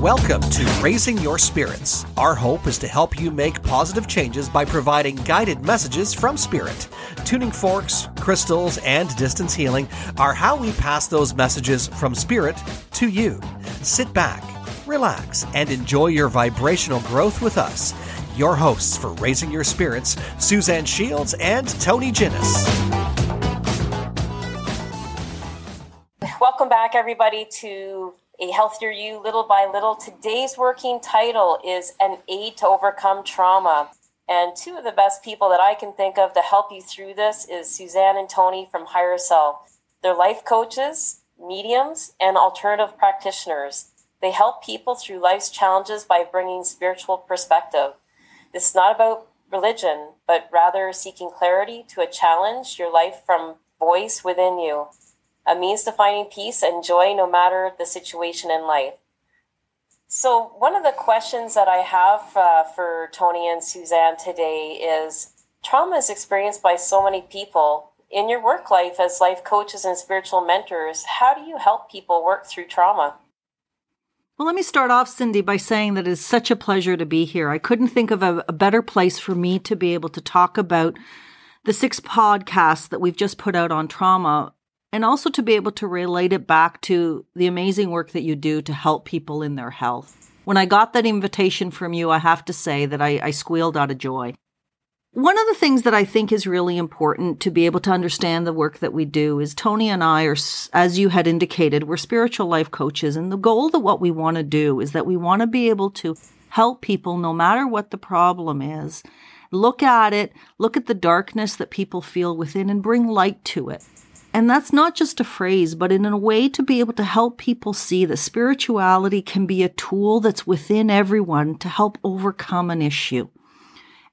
Welcome to Raising Your Spirits. Our hope is to help you make positive changes by providing guided messages from Spirit. Tuning forks, crystals, and distance healing are how we pass those messages from Spirit to you. Sit back, relax, and enjoy your vibrational growth with us. Your hosts for Raising Your Spirits, Suzanne Shields and Tony Ginnis. Welcome back, everybody, to a Healthier You Little by Little. Today's working title is An Aid to Overcome Trauma. And two of the best people that I can think of to help you through this is Suzanne and Tony from Higher Self. They're life coaches, mediums, and alternative practitioners. They help people through life's challenges by bringing spiritual perspective. This is not about religion, but rather seeking clarity to a challenge your life from voice within you a means to finding peace and joy no matter the situation in life. So, one of the questions that I have uh, for Tony and Suzanne today is trauma is experienced by so many people. In your work life as life coaches and spiritual mentors, how do you help people work through trauma? Well, let me start off, Cindy, by saying that it is such a pleasure to be here. I couldn't think of a, a better place for me to be able to talk about the six podcasts that we've just put out on trauma and also to be able to relate it back to the amazing work that you do to help people in their health. When I got that invitation from you, I have to say that I, I squealed out of joy. One of the things that I think is really important to be able to understand the work that we do is Tony and I are, as you had indicated, we're spiritual life coaches. And the goal of what we want to do is that we want to be able to help people no matter what the problem is. Look at it, look at the darkness that people feel within and bring light to it. And that's not just a phrase, but in a way to be able to help people see that spirituality can be a tool that's within everyone to help overcome an issue.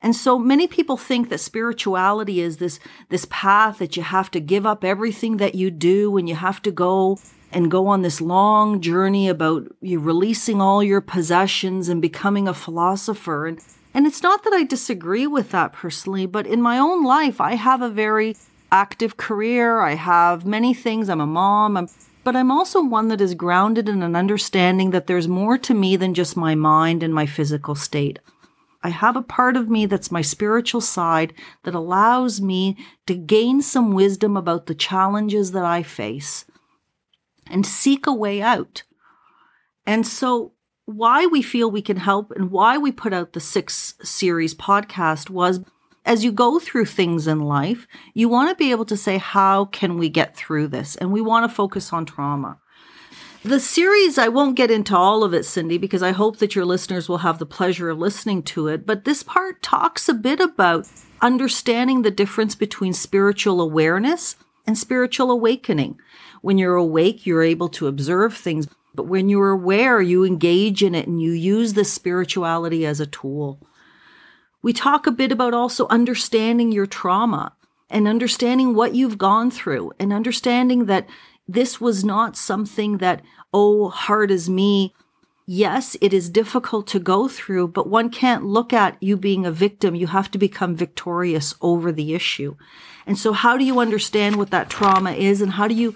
And so many people think that spirituality is this, this path that you have to give up everything that you do and you have to go and go on this long journey about you releasing all your possessions and becoming a philosopher. And, and it's not that I disagree with that personally, but in my own life, I have a very active career. I have many things. I'm a mom. I'm, but I'm also one that is grounded in an understanding that there's more to me than just my mind and my physical state. I have a part of me that's my spiritual side that allows me to gain some wisdom about the challenges that I face and seek a way out. And so, why we feel we can help and why we put out the six series podcast was as you go through things in life, you want to be able to say, how can we get through this? And we want to focus on trauma. The series, I won't get into all of it, Cindy, because I hope that your listeners will have the pleasure of listening to it. But this part talks a bit about understanding the difference between spiritual awareness and spiritual awakening. When you're awake, you're able to observe things, but when you're aware, you engage in it and you use this spirituality as a tool. We talk a bit about also understanding your trauma and understanding what you've gone through and understanding that this was not something that, oh, hard as me. Yes, it is difficult to go through, but one can't look at you being a victim. You have to become victorious over the issue. And so how do you understand what that trauma is and how do you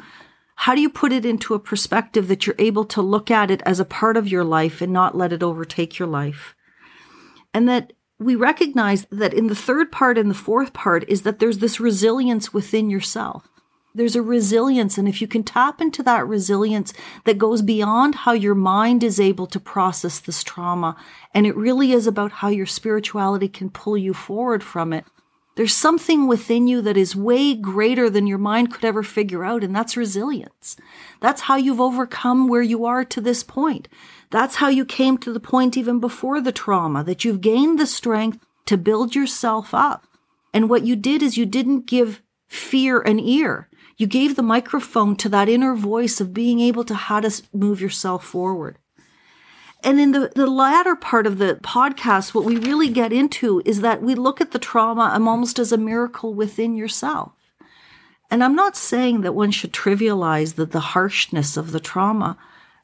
how do you put it into a perspective that you're able to look at it as a part of your life and not let it overtake your life? And that we recognize that in the third part and the fourth part is that there's this resilience within yourself. There's a resilience. And if you can tap into that resilience that goes beyond how your mind is able to process this trauma, and it really is about how your spirituality can pull you forward from it, there's something within you that is way greater than your mind could ever figure out, and that's resilience. That's how you've overcome where you are to this point. That's how you came to the point even before the trauma, that you've gained the strength to build yourself up. And what you did is you didn't give fear an ear. You gave the microphone to that inner voice of being able to how to move yourself forward. And in the, the latter part of the podcast, what we really get into is that we look at the trauma almost as a miracle within yourself. And I'm not saying that one should trivialize the, the harshness of the trauma,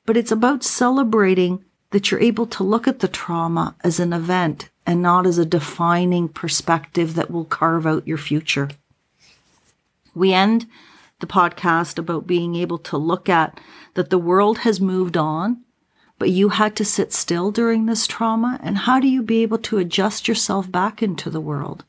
but it's about celebrating that you're able to look at the trauma as an event and not as a defining perspective that will carve out your future. We end the podcast about being able to look at that the world has moved on but you had to sit still during this trauma? And how do you be able to adjust yourself back into the world?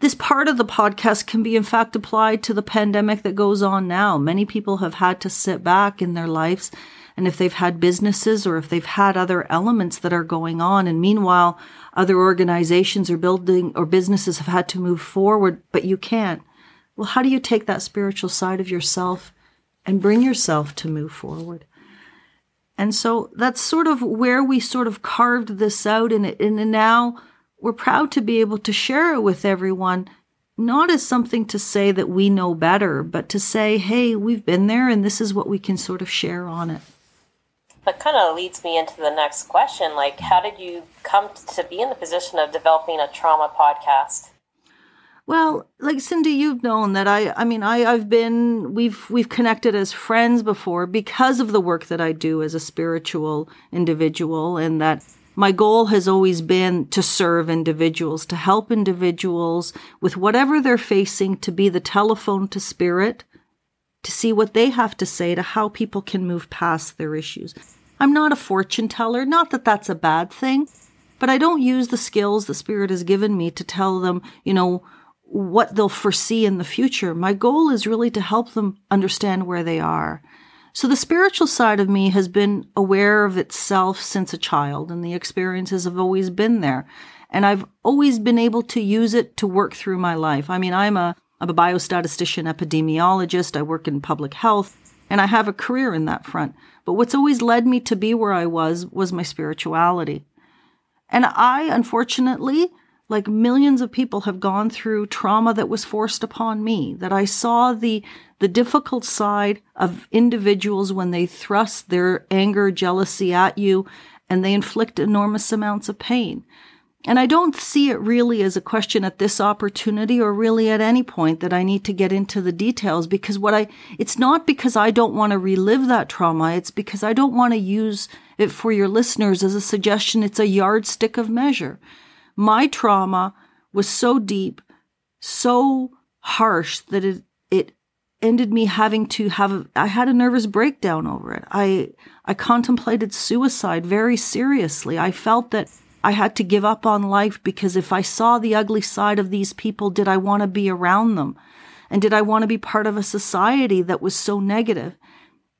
This part of the podcast can be, in fact, applied to the pandemic that goes on now. Many people have had to sit back in their lives. And if they've had businesses or if they've had other elements that are going on, and meanwhile, other organizations or building or businesses have had to move forward, but you can't. Well, how do you take that spiritual side of yourself and bring yourself to move forward? And so that's sort of where we sort of carved this out. And, and now we're proud to be able to share it with everyone, not as something to say that we know better, but to say, hey, we've been there and this is what we can sort of share on it. That kind of leads me into the next question. Like, how did you come to be in the position of developing a trauma podcast? Well, like Cindy, you've known that I I mean I I've been we've we've connected as friends before because of the work that I do as a spiritual individual and that my goal has always been to serve individuals, to help individuals with whatever they're facing to be the telephone to spirit, to see what they have to say to how people can move past their issues. I'm not a fortune teller, not that that's a bad thing, but I don't use the skills the spirit has given me to tell them, you know, what they'll foresee in the future. My goal is really to help them understand where they are. So the spiritual side of me has been aware of itself since a child, and the experiences have always been there. And I've always been able to use it to work through my life. I mean, I'm a, I'm a biostatistician, epidemiologist, I work in public health, and I have a career in that front. But what's always led me to be where I was was my spirituality. And I, unfortunately, like millions of people have gone through trauma that was forced upon me that i saw the the difficult side of individuals when they thrust their anger jealousy at you and they inflict enormous amounts of pain and i don't see it really as a question at this opportunity or really at any point that i need to get into the details because what i it's not because i don't want to relive that trauma it's because i don't want to use it for your listeners as a suggestion it's a yardstick of measure my trauma was so deep, so harsh that it it ended me having to have a, I had a nervous breakdown over it. I I contemplated suicide very seriously. I felt that I had to give up on life because if I saw the ugly side of these people, did I want to be around them? And did I want to be part of a society that was so negative?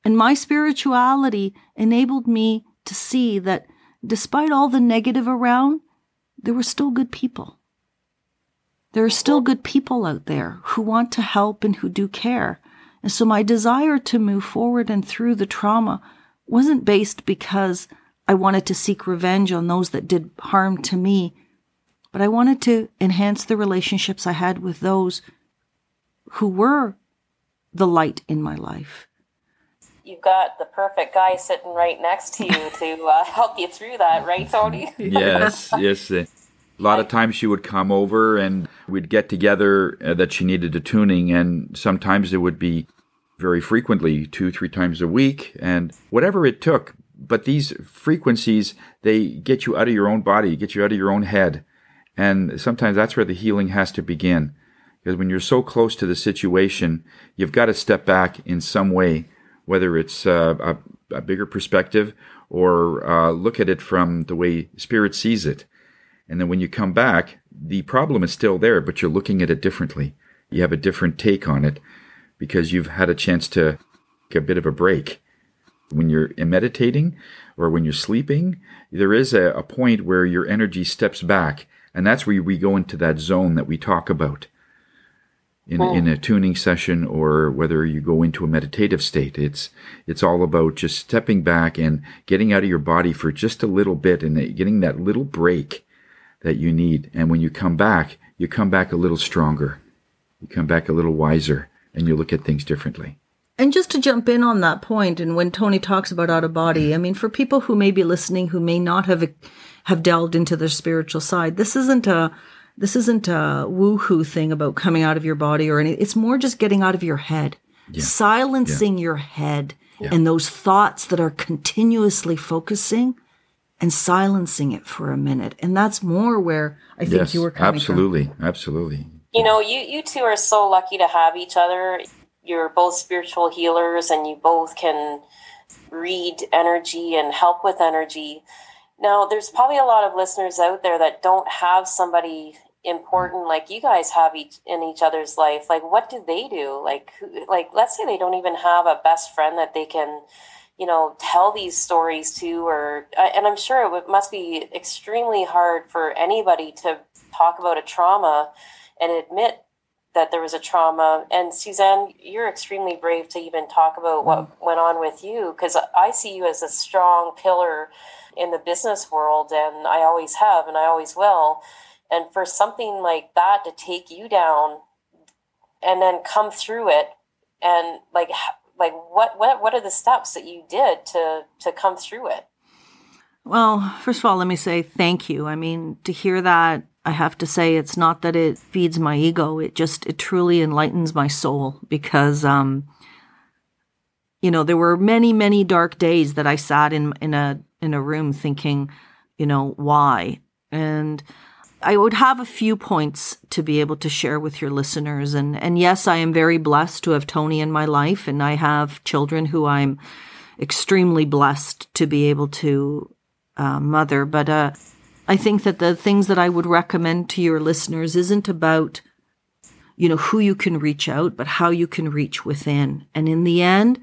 And my spirituality enabled me to see that despite all the negative around, there were still good people. There are still good people out there who want to help and who do care. And so my desire to move forward and through the trauma wasn't based because I wanted to seek revenge on those that did harm to me, but I wanted to enhance the relationships I had with those who were the light in my life. You've got the perfect guy sitting right next to you to uh, help you through that, right, Tony? yes, yes. A lot of times she would come over and we'd get together uh, that she needed a tuning, and sometimes it would be very frequently, two, three times a week, and whatever it took. But these frequencies, they get you out of your own body, get you out of your own head. And sometimes that's where the healing has to begin. Because when you're so close to the situation, you've got to step back in some way whether it's uh, a, a, bigger perspective or uh, look at it from the way spirit sees it. And then when you come back, the problem is still there, but you're looking at it differently. You have a different take on it because you've had a chance to get a bit of a break. When you're meditating or when you're sleeping, there is a, a point where your energy steps back. And that's where we go into that zone that we talk about in, oh. in a tuning session or whether you go into a meditative state. It's, it's all about just stepping back and getting out of your body for just a little bit and getting that little break that you need. And when you come back, you come back a little stronger. You come back a little wiser and you look at things differently. And just to jump in on that point, and when Tony talks about out of body, I mean, for people who may be listening who may not have have delved into their spiritual side, this isn't a this isn't a woohoo thing about coming out of your body or anything. It's more just getting out of your head, yeah. silencing yeah. your head yeah. and those thoughts that are continuously focusing and silencing it for a minute. And that's more where I think yes, you were coming absolutely, from. Absolutely. You know, you, you two are so lucky to have each other. You're both spiritual healers and you both can read energy and help with energy. Now, there's probably a lot of listeners out there that don't have somebody important like you guys have each in each other's life. Like, what do they do? Like, who, like let's say they don't even have a best friend that they can, you know, tell these stories to, or uh, and I'm sure it must be extremely hard for anybody to talk about a trauma and admit that there was a trauma. And Suzanne, you're extremely brave to even talk about what mm. went on with you because I see you as a strong pillar in the business world, and I always have, and I always will. And for something like that to take you down and then come through it, and like, like what, what, what are the steps that you did to to come through it? Well, first of all, let me say thank you. I mean, to hear that I have to say it's not that it feeds my ego. It just, it truly enlightens my soul because, um, you know, there were many, many dark days that I sat in, in a, in a room thinking, you know, why? And I would have a few points to be able to share with your listeners. And, and yes, I am very blessed to have Tony in my life and I have children who I'm extremely blessed to be able to uh, mother. But, uh, I think that the things that I would recommend to your listeners isn't about, you know, who you can reach out, but how you can reach within. And in the end,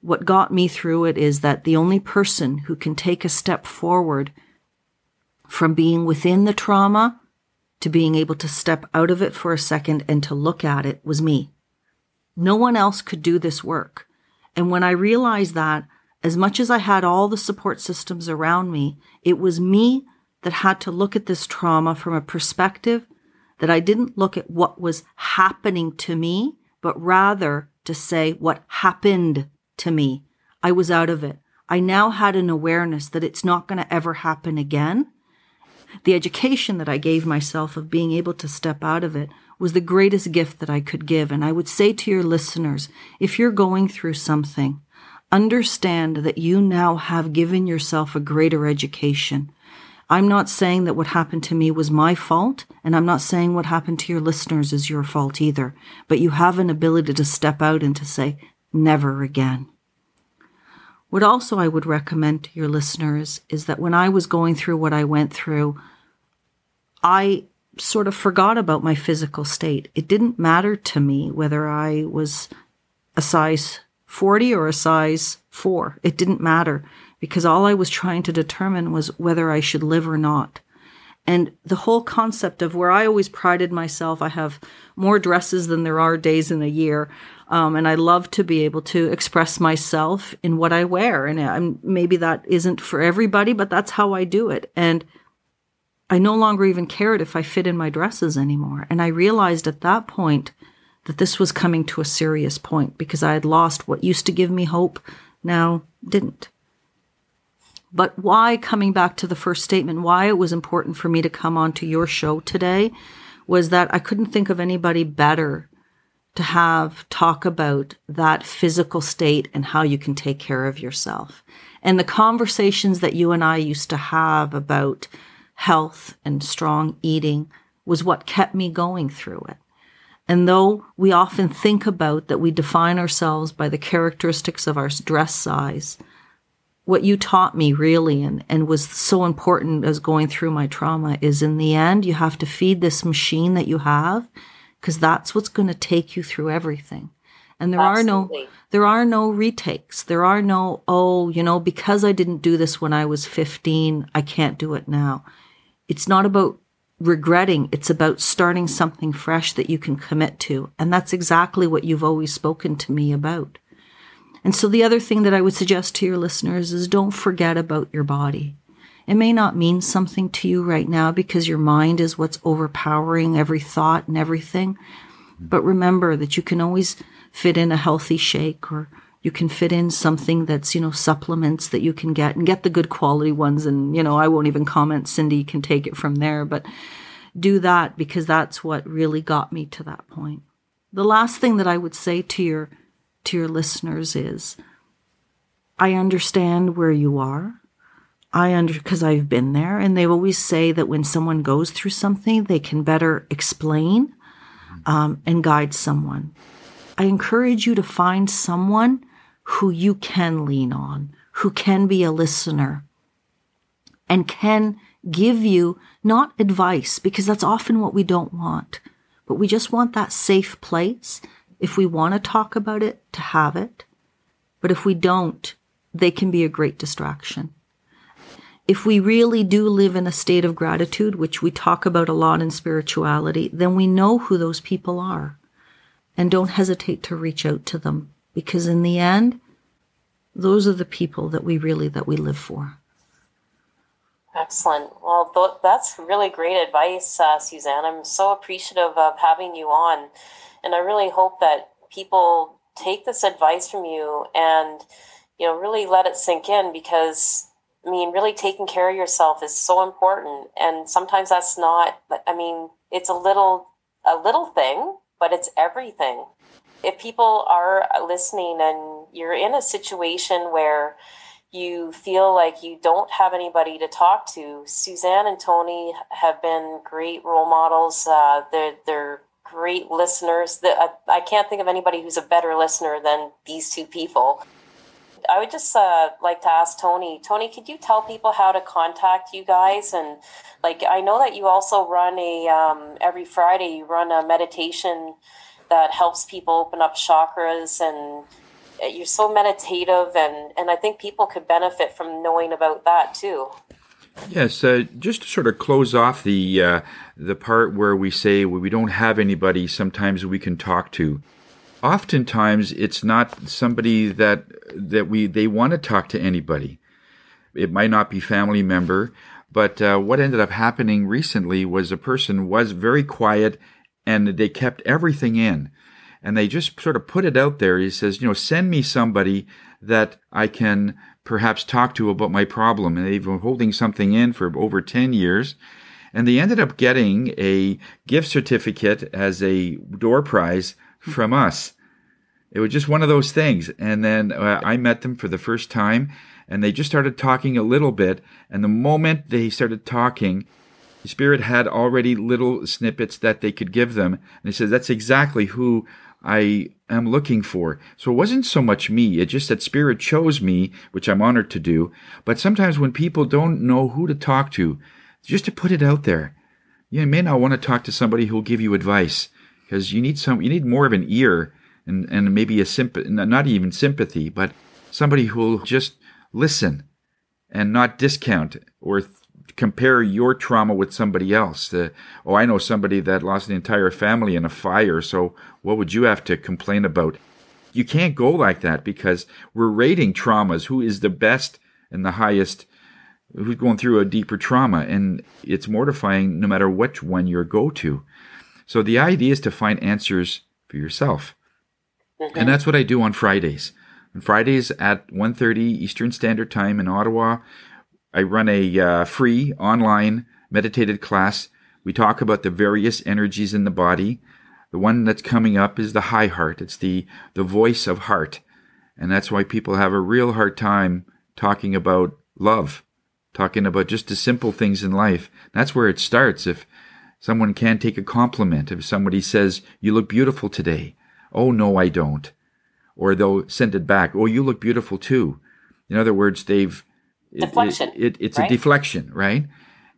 what got me through it is that the only person who can take a step forward from being within the trauma to being able to step out of it for a second and to look at it was me. No one else could do this work. And when I realized that, as much as I had all the support systems around me, it was me that had to look at this trauma from a perspective that I didn't look at what was happening to me, but rather to say what happened to me. I was out of it. I now had an awareness that it's not going to ever happen again. The education that I gave myself of being able to step out of it was the greatest gift that I could give. And I would say to your listeners, if you're going through something, understand that you now have given yourself a greater education. I'm not saying that what happened to me was my fault, and I'm not saying what happened to your listeners is your fault either, but you have an ability to step out and to say, never again. What also I would recommend to your listeners is that when I was going through what I went through, I sort of forgot about my physical state. It didn't matter to me whether I was a size 40 or a size 4. It didn't matter because all I was trying to determine was whether I should live or not. And the whole concept of where I always prided myself, I have more dresses than there are days in a year. Um, and I love to be able to express myself in what I wear. And I'm, maybe that isn't for everybody, but that's how I do it. And I no longer even cared if I fit in my dresses anymore. And I realized at that point that this was coming to a serious point because I had lost what used to give me hope, now didn't. But why, coming back to the first statement, why it was important for me to come onto your show today was that I couldn't think of anybody better to have talk about that physical state and how you can take care of yourself. And the conversations that you and I used to have about health and strong eating was what kept me going through it. And though we often think about that we define ourselves by the characteristics of our dress size, what you taught me really and, and was so important as going through my trauma is in the end, you have to feed this machine that you have because that's what's going to take you through everything. And there Absolutely. are no, there are no retakes. There are no, oh, you know, because I didn't do this when I was 15, I can't do it now. It's not about regretting. It's about starting something fresh that you can commit to. And that's exactly what you've always spoken to me about. And so the other thing that I would suggest to your listeners is don't forget about your body. It may not mean something to you right now because your mind is what's overpowering every thought and everything. But remember that you can always fit in a healthy shake or you can fit in something that's, you know, supplements that you can get and get the good quality ones. And, you know, I won't even comment. Cindy can take it from there, but do that because that's what really got me to that point. The last thing that I would say to your to your listeners is I understand where you are. I under because I've been there and they always say that when someone goes through something, they can better explain um, and guide someone. I encourage you to find someone who you can lean on, who can be a listener, and can give you not advice, because that's often what we don't want, but we just want that safe place. If we want to talk about it, to have it. But if we don't, they can be a great distraction. If we really do live in a state of gratitude, which we talk about a lot in spirituality, then we know who those people are and don't hesitate to reach out to them because in the end, those are the people that we really, that we live for. Excellent. Well, th- that's really great advice, uh, Suzanne. I'm so appreciative of having you on. And I really hope that people take this advice from you and, you know, really let it sink in because, I mean, really taking care of yourself is so important. And sometimes that's not, I mean, it's a little, a little thing, but it's everything. If people are listening and you're in a situation where, you feel like you don't have anybody to talk to, Suzanne and Tony have been great role models. Uh, they're they're great listeners. The, I, I, can't think of anybody who's a better listener than these two people. I would just uh, like to ask Tony. Tony, could you tell people how to contact you guys? And like, I know that you also run a um, every Friday. You run a meditation that helps people open up chakras and you're so meditative and and I think people could benefit from knowing about that too. Yes, uh, just to sort of close off the uh, the part where we say we don't have anybody sometimes we can talk to. Oftentimes, it's not somebody that that we they want to talk to anybody. It might not be family member, but uh, what ended up happening recently was a person was very quiet and they kept everything in and they just sort of put it out there. He says, you know, send me somebody that I can perhaps talk to about my problem. And they've been holding something in for over 10 years. And they ended up getting a gift certificate as a door prize from us. It was just one of those things. And then uh, I met them for the first time and they just started talking a little bit. And the moment they started talking, Spirit had already little snippets that they could give them. And he says, that's exactly who I am looking for. So it wasn't so much me, it's just that Spirit chose me, which I'm honored to do. But sometimes when people don't know who to talk to, just to put it out there, you may not want to talk to somebody who'll give you advice because you need some, you need more of an ear and, and maybe a sympathy, not even sympathy, but somebody who'll just listen and not discount or compare your trauma with somebody else. oh, I know somebody that lost an entire family in a fire, so what would you have to complain about? You can't go like that because we're rating traumas. Who is the best and the highest? Who's going through a deeper trauma? And it's mortifying no matter which one you're go to. So the idea is to find answers for yourself. Mm-hmm. And that's what I do on Fridays. On Fridays at 1.30 Eastern Standard Time in Ottawa, I run a uh, free online meditated class. We talk about the various energies in the body. The one that's coming up is the high heart. It's the, the voice of heart. And that's why people have a real hard time talking about love, talking about just the simple things in life. That's where it starts. If someone can't take a compliment, if somebody says, You look beautiful today. Oh, no, I don't. Or they'll send it back. Oh, you look beautiful too. In other words, they've deflection. It, it, it's right? a deflection, right?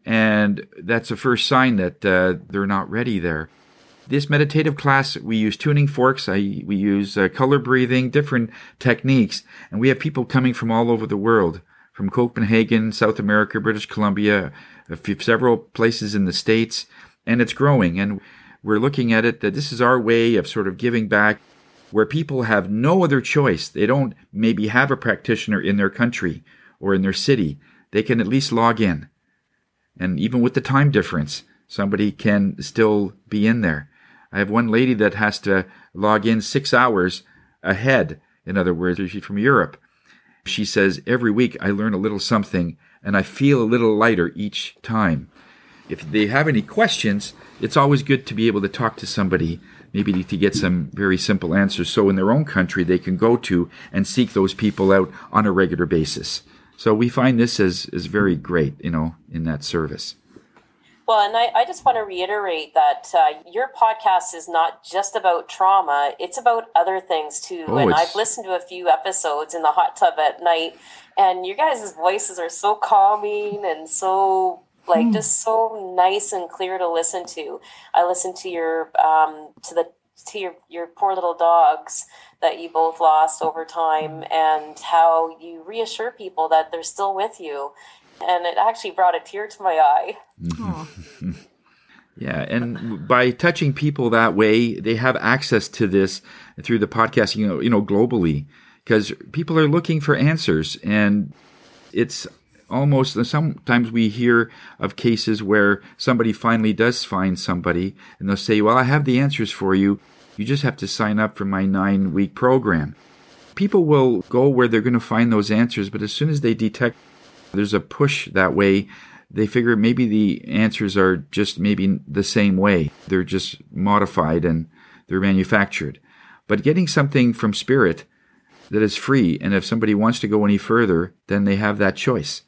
And that's a first sign that uh, they're not ready there. This meditative class, we use tuning forks, I, we use uh, color breathing, different techniques, and we have people coming from all over the world, from Copenhagen, South America, British Columbia, few, several places in the States, and it's growing. And we're looking at it that this is our way of sort of giving back where people have no other choice. They don't maybe have a practitioner in their country or in their city, they can at least log in. And even with the time difference, somebody can still be in there. I have one lady that has to log in six hours ahead. In other words, she's from Europe. She says, every week I learn a little something and I feel a little lighter each time. If they have any questions, it's always good to be able to talk to somebody, maybe to get some very simple answers. So in their own country, they can go to and seek those people out on a regular basis. So we find this as, as very great, you know, in that service. Well, and I, I just want to reiterate that uh, your podcast is not just about trauma, it's about other things too. Oh, and it's- I've listened to a few episodes in the hot tub at night, and your guys' voices are so calming and so like just so nice and clear to listen to. I listened to your um, to the to your, your poor little dogs that you both lost over time and how you reassure people that they're still with you. And it actually brought a tear to my eye. Yeah, and by touching people that way, they have access to this through the podcast, you know, you know, globally, because people are looking for answers, and it's almost sometimes we hear of cases where somebody finally does find somebody, and they'll say, "Well, I have the answers for you. You just have to sign up for my nine-week program." People will go where they're going to find those answers, but as soon as they detect there's a push that way. They figure maybe the answers are just maybe the same way. They're just modified and they're manufactured. But getting something from spirit that is free, and if somebody wants to go any further, then they have that choice.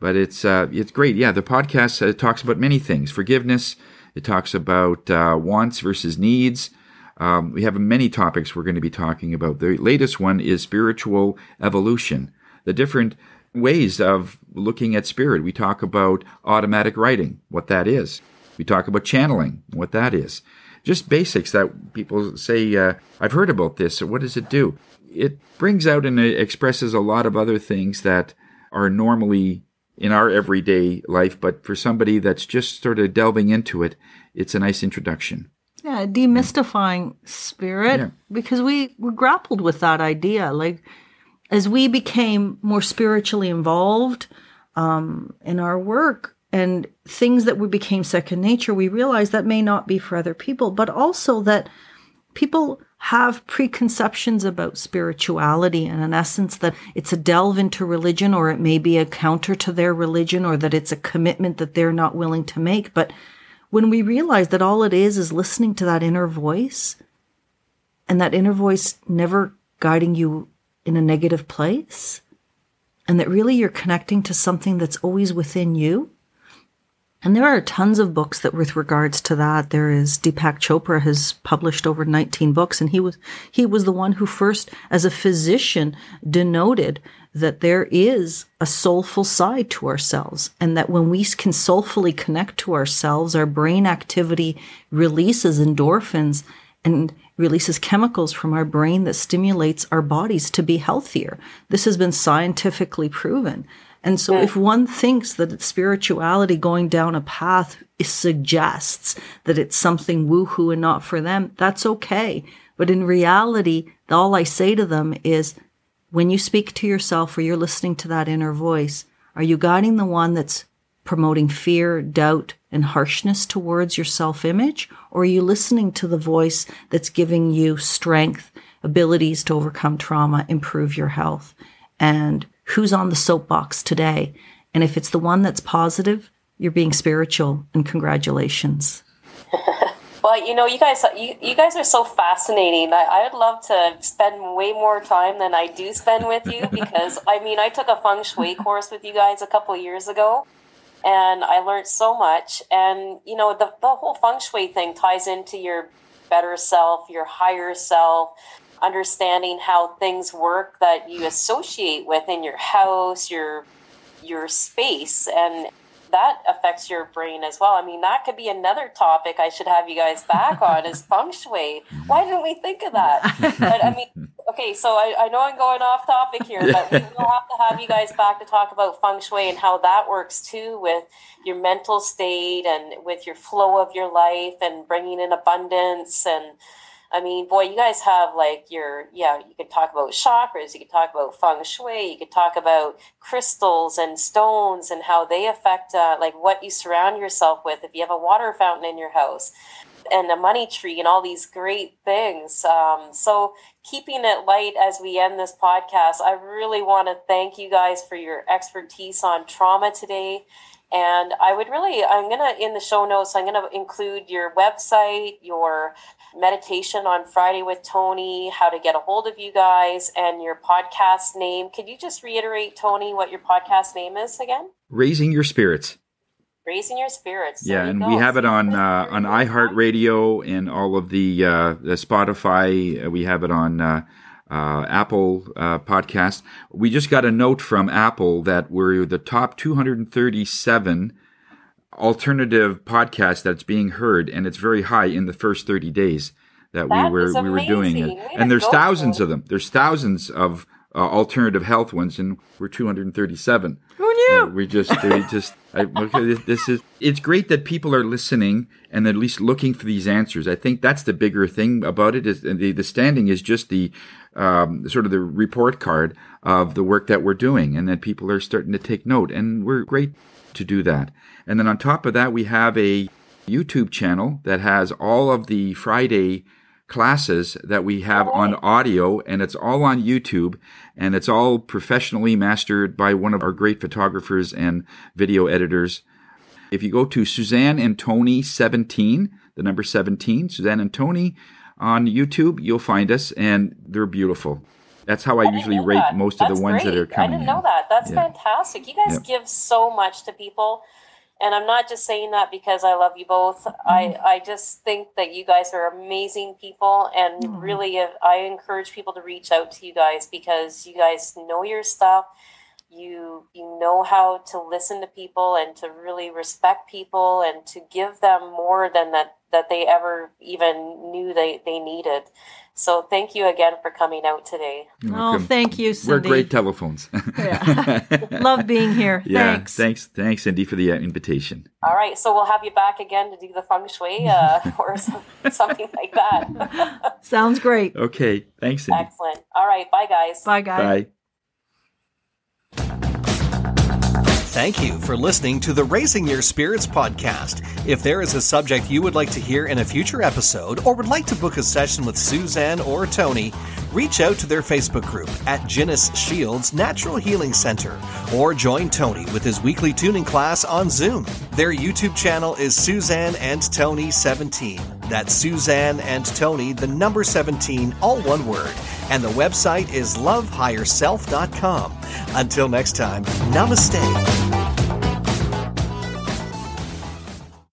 But it's uh, it's great. Yeah, the podcast uh, talks about many things: forgiveness. It talks about uh, wants versus needs. Um, we have many topics we're going to be talking about. The latest one is spiritual evolution. The different ways of looking at spirit. We talk about automatic writing, what that is. We talk about channeling, what that is. Just basics that people say, uh, I've heard about this, or what does it do? It brings out and it expresses a lot of other things that are normally in our everyday life, but for somebody that's just sort of delving into it, it's a nice introduction. Yeah, demystifying spirit Yeah. because we, we grappled with that idea. Like, as we became more spiritually involved um, in our work and things that we became second nature, we realized that may not be for other people, but also that people have preconceptions about spirituality and in essence that it's a delve into religion or it may be a counter to their religion or that it's a commitment that they're not willing to make. But when we realize that all it is is listening to that inner voice and that inner voice never guiding you in a negative place and that really you're connecting to something that's always within you. And there are tons of books that with regards to that there is deepak chopra has published over 19 books and he was he was the one who first as a physician denoted that there is a soulful side to ourselves and that when we can soulfully connect to ourselves our brain activity releases endorphins and releases chemicals from our brain that stimulates our bodies to be healthier. This has been scientifically proven. And so if one thinks that it's spirituality going down a path suggests that it's something woohoo and not for them, that's okay. But in reality, all I say to them is when you speak to yourself or you're listening to that inner voice, are you guiding the one that's promoting fear, doubt, and harshness towards your self image? Or are you listening to the voice that's giving you strength, abilities to overcome trauma, improve your health? And who's on the soapbox today? And if it's the one that's positive, you're being spiritual, and congratulations. Well, you know, you guys, you, you guys are so fascinating. I, I would love to spend way more time than I do spend with you because, I mean, I took a feng shui course with you guys a couple years ago, and I learned so much. And you know, the the whole feng shui thing ties into your better self, your higher self, understanding how things work that you associate with in your house, your your space, and that affects your brain as well. I mean, that could be another topic I should have you guys back on is feng shui. Why didn't we think of that? But I mean, okay, so I, I know I'm going off topic here, but we will have to have you guys back to talk about feng shui and how that works too with your mental state and with your flow of your life and bringing in abundance and I mean, boy, you guys have like your, yeah, you could talk about chakras, you could talk about feng shui, you could talk about crystals and stones and how they affect uh, like what you surround yourself with. If you have a water fountain in your house and a money tree and all these great things. Um, so, keeping it light as we end this podcast, I really want to thank you guys for your expertise on trauma today. And I would really, I'm going to, in the show notes, I'm going to include your website, your meditation on Friday with Tony, how to get a hold of you guys, and your podcast name. Could you just reiterate, Tony, what your podcast name is again? Raising your spirits. Raising your spirits. Yeah, you and go. we have it on uh, on iHeartRadio and all of the, uh, the Spotify. Uh, We have it on uh, uh, Apple uh, Podcast. We just got a note from Apple that we're the top 237 alternative podcast that's being heard, and it's very high in the first 30 days that That we were we were doing it. amazing. Way to And there's thousands of them. There's thousands of uh, alternative health ones, and we're 237. Who knew? Uh, we just, we just, I, okay, this, this is, it's great that people are listening and at least looking for these answers. I think that's the bigger thing about it is the, the standing is just the, um, sort of the report card of the work that we're doing and that people are starting to take note and we're great to do that. And then on top of that, we have a YouTube channel that has all of the Friday classes that we have oh. on audio and it's all on YouTube and it's all professionally mastered by one of our great photographers and video editors. If you go to Suzanne and Tony 17, the number 17, Suzanne and Tony on YouTube, you'll find us and they're beautiful. That's how I, didn't usually rate that. most of the ones that are coming. I didn't in. know that. That's Yeah. fantastic. You guys Yep. give so much to people. And I'm not just saying that because I love you both. I, Mm-hmm. I just think that you guys are amazing people. And really, uh, I encourage people to reach out to you guys because you guys know your stuff. You, you know how to listen to people and to really respect people and to give them more than that, that they ever even knew they, they needed. So thank you again for coming out today. Oh, thank you, Cindy. We're Cindy. great telephones. Love being here. yeah, Thanks. thanks, thanks, Cindy, for the uh, invitation. All right, so we'll have you back again to do the feng shui uh, or some, something like that. Sounds great. Okay, thanks, Cindy. Excellent. All right, bye, guys. Bye, guys. Bye. Thank you for listening to the Raising Your Spirits podcast. If there is a subject you would like to hear in a future episode or would like to book a session with Suzanne or Tony, reach out to their Facebook group at Ginnis Shields Natural Healing Center or join Tony with his weekly tuning class on Zoom. Their YouTube channel is Suzanne and Tony 17. That's Suzanne and Tony, the number 17, all one word. And the website is lovehigherself.com. Until next time, namaste.